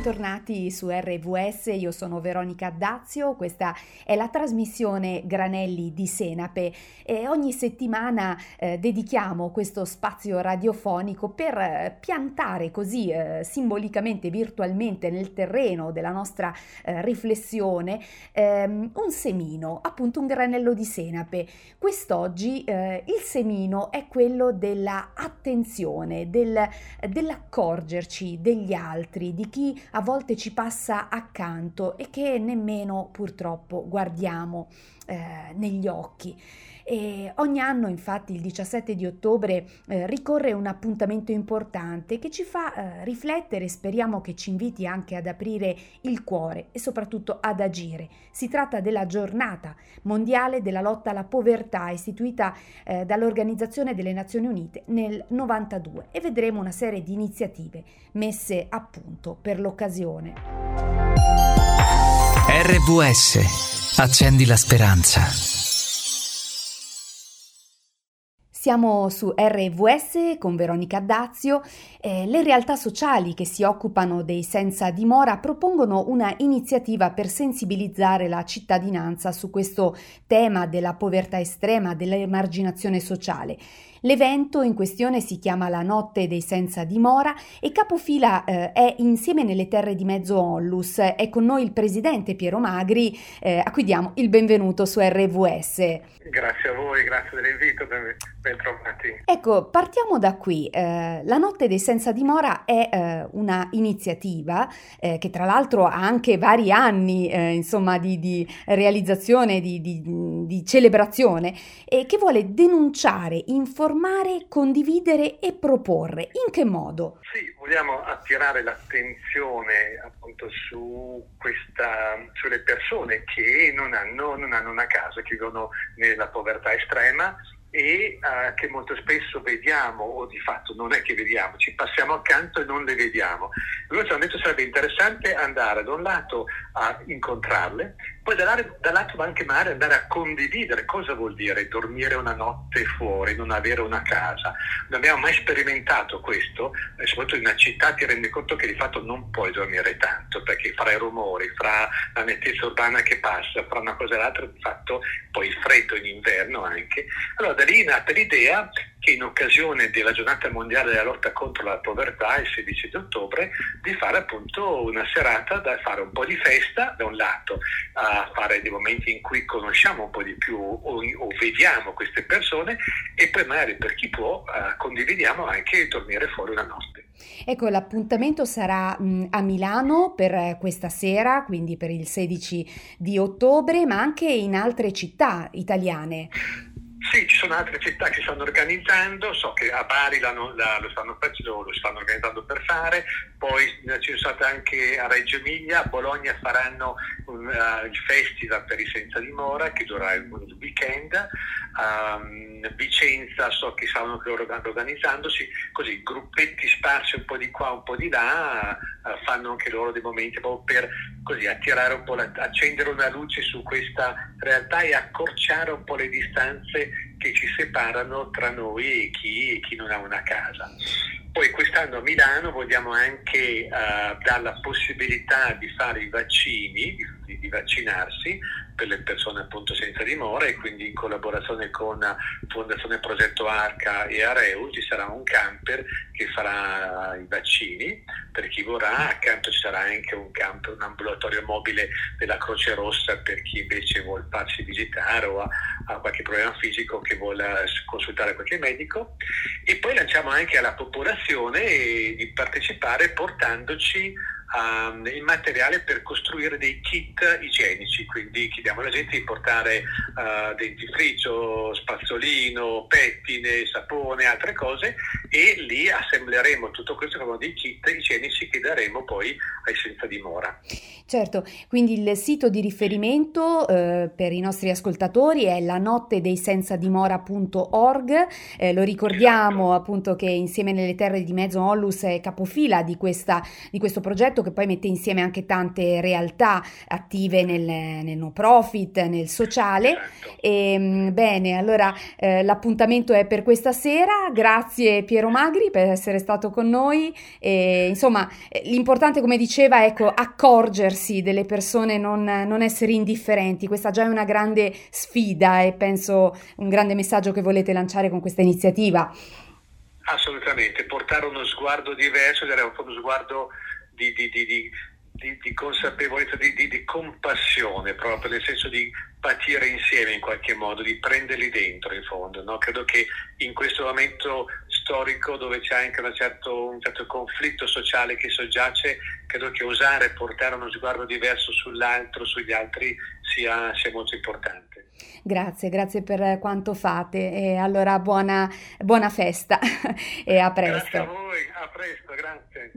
bentornati su RVS, io sono Veronica Dazio, questa è la trasmissione Granelli di Senape e ogni settimana eh, dedichiamo questo spazio radiofonico per eh, piantare così eh, simbolicamente, virtualmente nel terreno della nostra eh, riflessione ehm, un semino, appunto un granello di senape. Quest'oggi eh, il semino è quello della attenzione, del, dell'accorgerci degli altri, di chi a volte ci passa accanto e che nemmeno purtroppo guardiamo eh, negli occhi. E ogni anno infatti il 17 di ottobre eh, ricorre un appuntamento importante che ci fa eh, riflettere e speriamo che ci inviti anche ad aprire il cuore e soprattutto ad agire. Si tratta della giornata mondiale della lotta alla povertà istituita eh, dall'Organizzazione delle Nazioni Unite nel 92 e vedremo una serie di iniziative messe a punto per l'occasione. RVS Accendi la speranza. Siamo su RVS con Veronica Dazio. Eh, le realtà sociali che si occupano dei senza dimora propongono una iniziativa per sensibilizzare la cittadinanza su questo tema della povertà estrema, dell'emarginazione sociale. L'evento in questione si chiama La notte dei senza dimora e capofila eh, è insieme nelle terre di mezzo Onlus. È con noi il presidente Piero Magri, eh, a cui diamo il benvenuto su RVS. Grazie a voi, grazie dell'invito, ben, trovati. Ecco, partiamo da qui. Eh, la notte dei senza dimora è eh, una iniziativa eh, che tra l'altro ha anche vari anni eh, insomma, di, di realizzazione, di, di, di celebrazione e che vuole denunciare, informare, condividere e proporre. In che modo? Sì, vogliamo attirare l'attenzione appunto su questa, sulle persone che non hanno, non hanno una casa, che vivono nella povertà estrema e uh, che molto spesso vediamo, o di fatto non è che vediamo, ci passiamo accanto e non le vediamo. Allora ci hanno detto che sarebbe interessante andare da un lato a incontrarle, poi dall'altro anche magari andare a condividere cosa vuol dire dormire una notte fuori, non avere una casa. Non abbiamo mai sperimentato questo, e soprattutto in una città ti rendi conto che di fatto non puoi dormire tanto, perché fra i rumori, fra la nettezza urbana che passa, fra una cosa e l'altra, di fatto poi il freddo in inverno anche. Allora da lì nata l'idea che in occasione della giornata mondiale della lotta contro la povertà, il 16 di ottobre, di fare appunto una serata da fare un po' di festa da un lato, fare dei momenti in cui conosciamo un po' di più o, o vediamo queste persone e poi magari per chi può uh, condividiamo anche dormire fuori una notte. Ecco, l'appuntamento sarà mh, a Milano per questa sera, quindi per il 16 di ottobre, ma anche in altre città italiane. Sì, ci sono altre città che stanno organizzando, so che a Bari la, la, lo, stanno, lo, lo, stanno, organizzando per fare, poi eh, ci sono state anche a Reggio Emilia, a Bologna faranno un, uh, il festival per i senza dimora che durerà il, il weekend, um, Vicenza so che loro organizzandosi, così gruppetti sparsi un po' di qua, un po' di là, uh, fanno anche loro dei momenti proprio per così attirare un po', la, accendere una luce su questa realtà e accorciare un po' le distanze che ci separano tra noi e chi, e chi non ha una casa. Poi quest'anno a Milano vogliamo anche uh, dare la possibilità di fare i vaccini, di, di, vaccinarsi per le persone appunto senza dimora e quindi in collaborazione con Fondazione Progetto Arca e Areu ci sarà un camper che farà i vaccini per chi vorrà, accanto ci sarà anche un camper, un ambulatorio mobile della Croce Rossa per chi invece vuole farsi visitare o ha, ha qualche problema fisico che vuole consultare qualche medico. E poi lanciamo anche alla popolazione di partecipare portandoci um, il materiale per costruire dei kit igienici, quindi chiediamo alla gente di portare uh, dentifricio, spazzolino, pettine, sapone, altre cose e lì assembleremo tutto questo con dei kit igienici che daremo poi ai senza dimora. Certo, quindi il sito di riferimento eh, per i nostri ascoltatori è la notte dei senza dimora.org, eh, lo ricordiamo esatto. appunto che insieme nelle terre di mezzo Onlus è capofila di, questa, di questo progetto progetto che poi mette insieme anche tante realtà attive nel, nel no profit, nel sociale. Certo. E, ehm, bene, allora eh, l'appuntamento è per questa sera. Grazie Piero Magri per essere stato con noi e insomma l'importante come diceva ecco accorgersi delle persone, non, non essere indifferenti, questa già è una grande sfida e penso un grande messaggio che volete lanciare con questa iniziativa. Assolutamente, portare uno sguardo diverso, dare uno sguardo di, di, di, di, di consapevolezza, di, di, di, compassione proprio, nel senso di patire insieme in qualche modo, di prenderli dentro in fondo. No? Credo che in questo momento storico dove c'è anche certo, un certo conflitto sociale che soggiace, credo che osare portare uno sguardo diverso sull'altro, sugli altri, sia, sia molto importante. Grazie, grazie per quanto fate e allora buona, buona festa e a presto. Grazie a voi, a presto, grazie.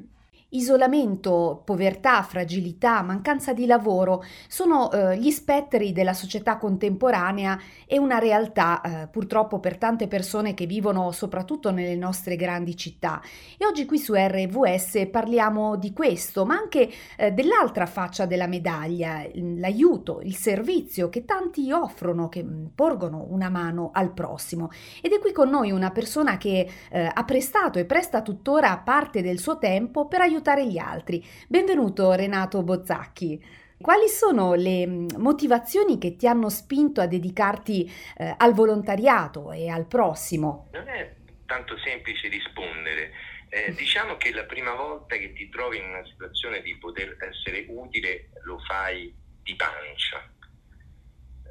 Isolamento, povertà, fragilità, mancanza di lavoro sono eh, gli spettri della società contemporanea e una realtà eh, purtroppo per tante persone che vivono soprattutto nelle nostre grandi città. E oggi qui su RVS parliamo di questo, ma anche eh, dell'altra faccia della medaglia, l'aiuto, il servizio che tanti offrono, che mm, porgono una mano al prossimo. Ed è qui con noi una persona che eh, ha prestato e presta tuttora parte del suo tempo per aiutare aiutare gli altri. Benvenuto Renato Bozzacchi. Quali sono le mm, motivazioni che ti hanno spinto a dedicarti eh, al volontariato e al prossimo? Non è tanto semplice rispondere. Eh, diciamo che la prima volta che ti trovi in una situazione di poter essere utile lo fai di pancia,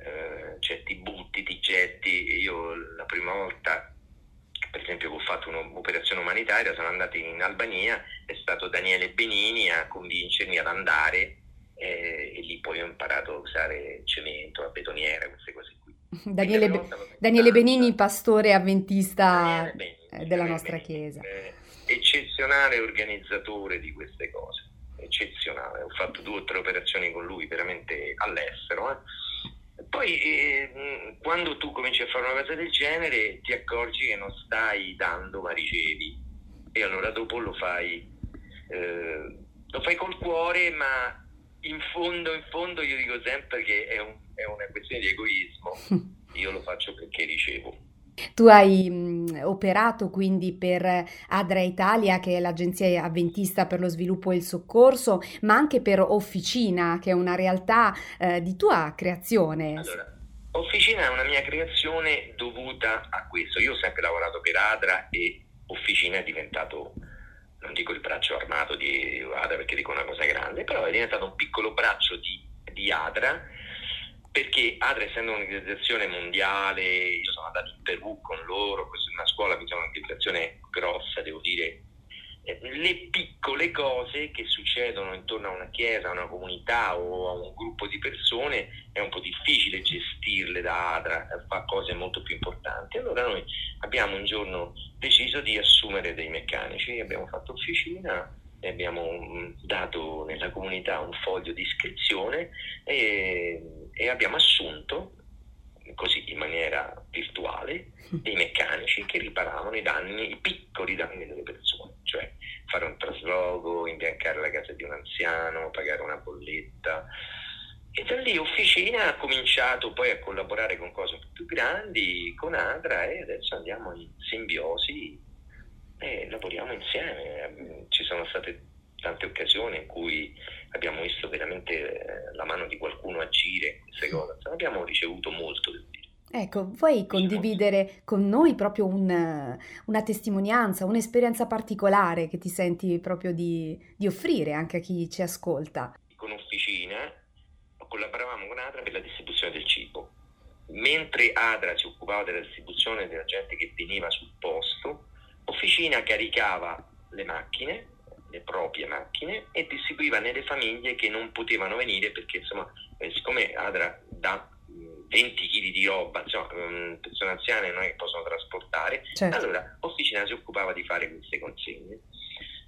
eh, cioè ti butti, ti getti. Io la prima volta per esempio che ho fatto un'operazione umanitaria, sono andato in Albania, è stato Daniele Benini a convincermi ad andare eh, e lì poi ho imparato a usare cemento, la betoniera, queste cose qui. Daniele, Be- Daniele Benini, pastore avventista Benini, eh, della nostra Benini, chiesa. Eh, eccezionale organizzatore di queste cose, eccezionale. Ho fatto due o tre operazioni con lui veramente all'estero. Eh poi eh, quando tu cominci a fare una cosa del genere ti accorgi che non stai dando ma ricevi e allora dopo lo fai, eh, lo fai col cuore ma in fondo, in fondo io dico sempre che è, un, è una questione di egoismo, io lo faccio perché ricevo. Tu hai mh, operato quindi per Adra Italia, che è l'agenzia avventista per lo sviluppo e il soccorso, ma anche per Officina, che è una realtà eh, di tua creazione. Allora, Officina è una mia creazione dovuta a questo. Io ho sempre lavorato per Adra e Officina è diventato, non dico il braccio armato di Adra perché dico una cosa grande, però è diventato un piccolo braccio di, di Adra perché ADRA essendo un'organizzazione mondiale, io sono andato in Perù con loro, questa è una scuola, quindi è un'organizzazione grossa, devo dire, eh, le piccole cose che succedono intorno a una chiesa, a una comunità o a un gruppo di persone è un po' difficile gestirle da ADRA, eh, fa cose molto più importanti. Allora noi abbiamo un giorno deciso di assumere dei meccanici, abbiamo fatto officina e abbiamo mm, dato nella comunità un foglio di iscrizione e e abbiamo assunto così in maniera virtuale dei meccanici che riparavano i danni, i piccoli danni delle persone, cioè fare un trasloco, imbiancare la casa di un anziano, pagare una bolletta. E da lì Officina ha cominciato poi a collaborare con cose più grandi, con Adra e adesso andiamo in simbiosi e lavoriamo insieme. Ci sono state tante occasioni in cui abbiamo visto veramente eh, la mano di qualcuno agire in queste cose, abbiamo ricevuto molto del dire. Ecco, vuoi condividere con noi proprio un, una testimonianza, un'esperienza particolare che ti senti proprio di, di, offrire anche a chi ci ascolta? Con Officina collaboravamo con Adra per la distribuzione del cibo. Mentre Adra si occupava della distribuzione della gente che veniva sul posto, Officina caricava le macchine le proprie macchine e distribuiva nelle famiglie che non potevano venire perché insomma eh, siccome Adra dà 20 kg di roba, insomma, um, persone anziane non è che possono trasportare, certo. allora Officina si occupava di fare queste consegne.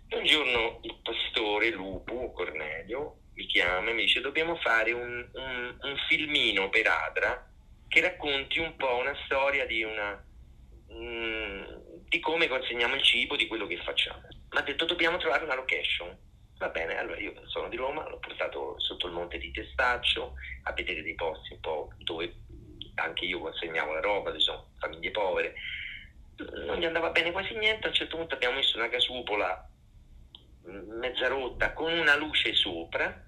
E un giorno il pastore Lupo Cornelio mi chiama e mi dice dobbiamo fare un, un, un filmino per Adra che racconti un po' una storia di una... Um, di come consegniamo il cibo, di quello che facciamo. Mi ha detto dobbiamo trovare una location. Va bene, allora io sono di Roma, l'ho portato sotto il monte di Testaccio a vedere dei posti un po' dove anche io consegnavo la roba, dove sono famiglie povere. non gli andava bene quasi niente, a un certo punto abbiamo messo una casupola mm, mezza rotta con una luce sopra.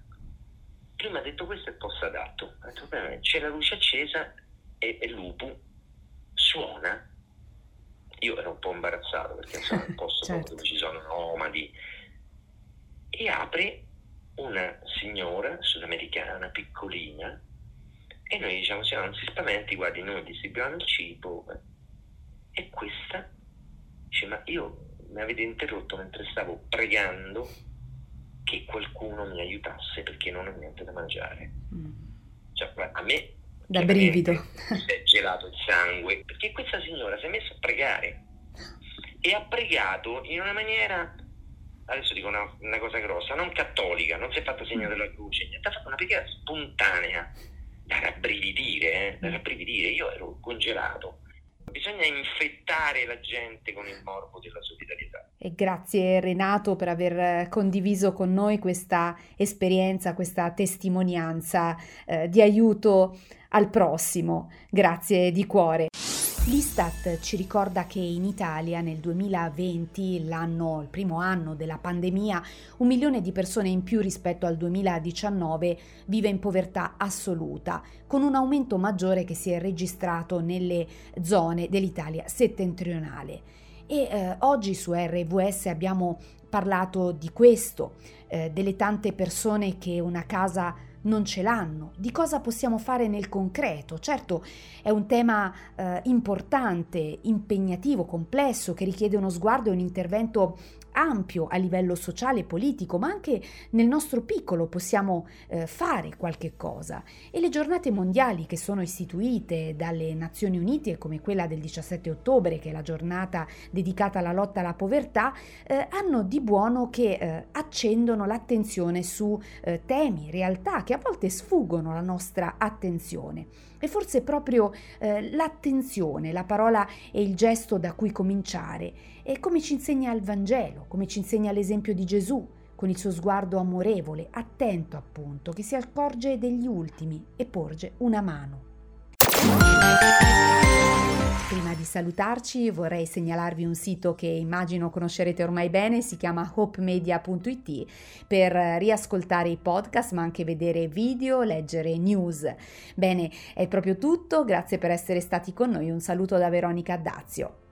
Prima ha detto questo è il posto adatto. C'è la luce accesa e, e Lupu suona. Io ero un po' imbarazzato perché è un posto certo. dove ci sono nomadi. E apre una signora sudamericana piccolina e noi diciamo, sì, non si spaventi, guardi, noi distribuiamo il cibo. E questa dice, ma io mi avete interrotto mentre stavo pregando che qualcuno mi aiutasse perché non ho niente da mangiare. Mm. Cioè, a me da brivido si è gelato il sangue perché questa signora si è messa a pregare e ha pregato in una maniera adesso dico una, una cosa grossa non cattolica non si è fatta segno mm. della croce niente ha fatto una preghiera spontanea da rabbrividire, eh, da rabbrividire. Io ero congelato. Bisogna infettare la gente con il morbo della solidarietà. E grazie Renato per aver condiviso con noi questa esperienza, questa testimonianza eh, di aiuto al prossimo. Grazie di cuore. L'Istat ci ricorda che in Italia nel 2020, l'anno, il primo anno della pandemia, un milione di persone in più rispetto al 2019 vive in povertà assoluta, con un aumento maggiore che si è registrato nelle zone dell'Italia settentrionale. E eh, oggi su RVS abbiamo parlato di questo, eh, delle tante persone che una casa non ce l'hanno, di cosa possiamo fare nel concreto. Certo è un tema eh, importante, impegnativo, complesso, che richiede uno sguardo e un intervento ampio a livello sociale e politico, ma anche nel nostro piccolo possiamo eh, fare qualche cosa. E le giornate mondiali che sono istituite dalle Nazioni Unite, come quella del 17 ottobre, che è la giornata dedicata alla lotta alla povertà, eh, hanno di buono che eh, accendono l'attenzione su eh, temi, realtà che a volte sfuggono alla nostra attenzione. E forse proprio eh, l'attenzione, la parola e il gesto da cui cominciare, e come ci insegna il Vangelo, come ci insegna l'esempio di Gesù, con il suo sguardo amorevole, attento appunto, che si accorge degli ultimi e porge una mano. Prima di salutarci vorrei segnalarvi un sito che immagino conoscerete ormai bene, si chiama hopemedia.it per riascoltare i podcast ma anche vedere video, leggere news. Bene, è proprio tutto, grazie per essere stati con noi, un saluto da Veronica Dazio.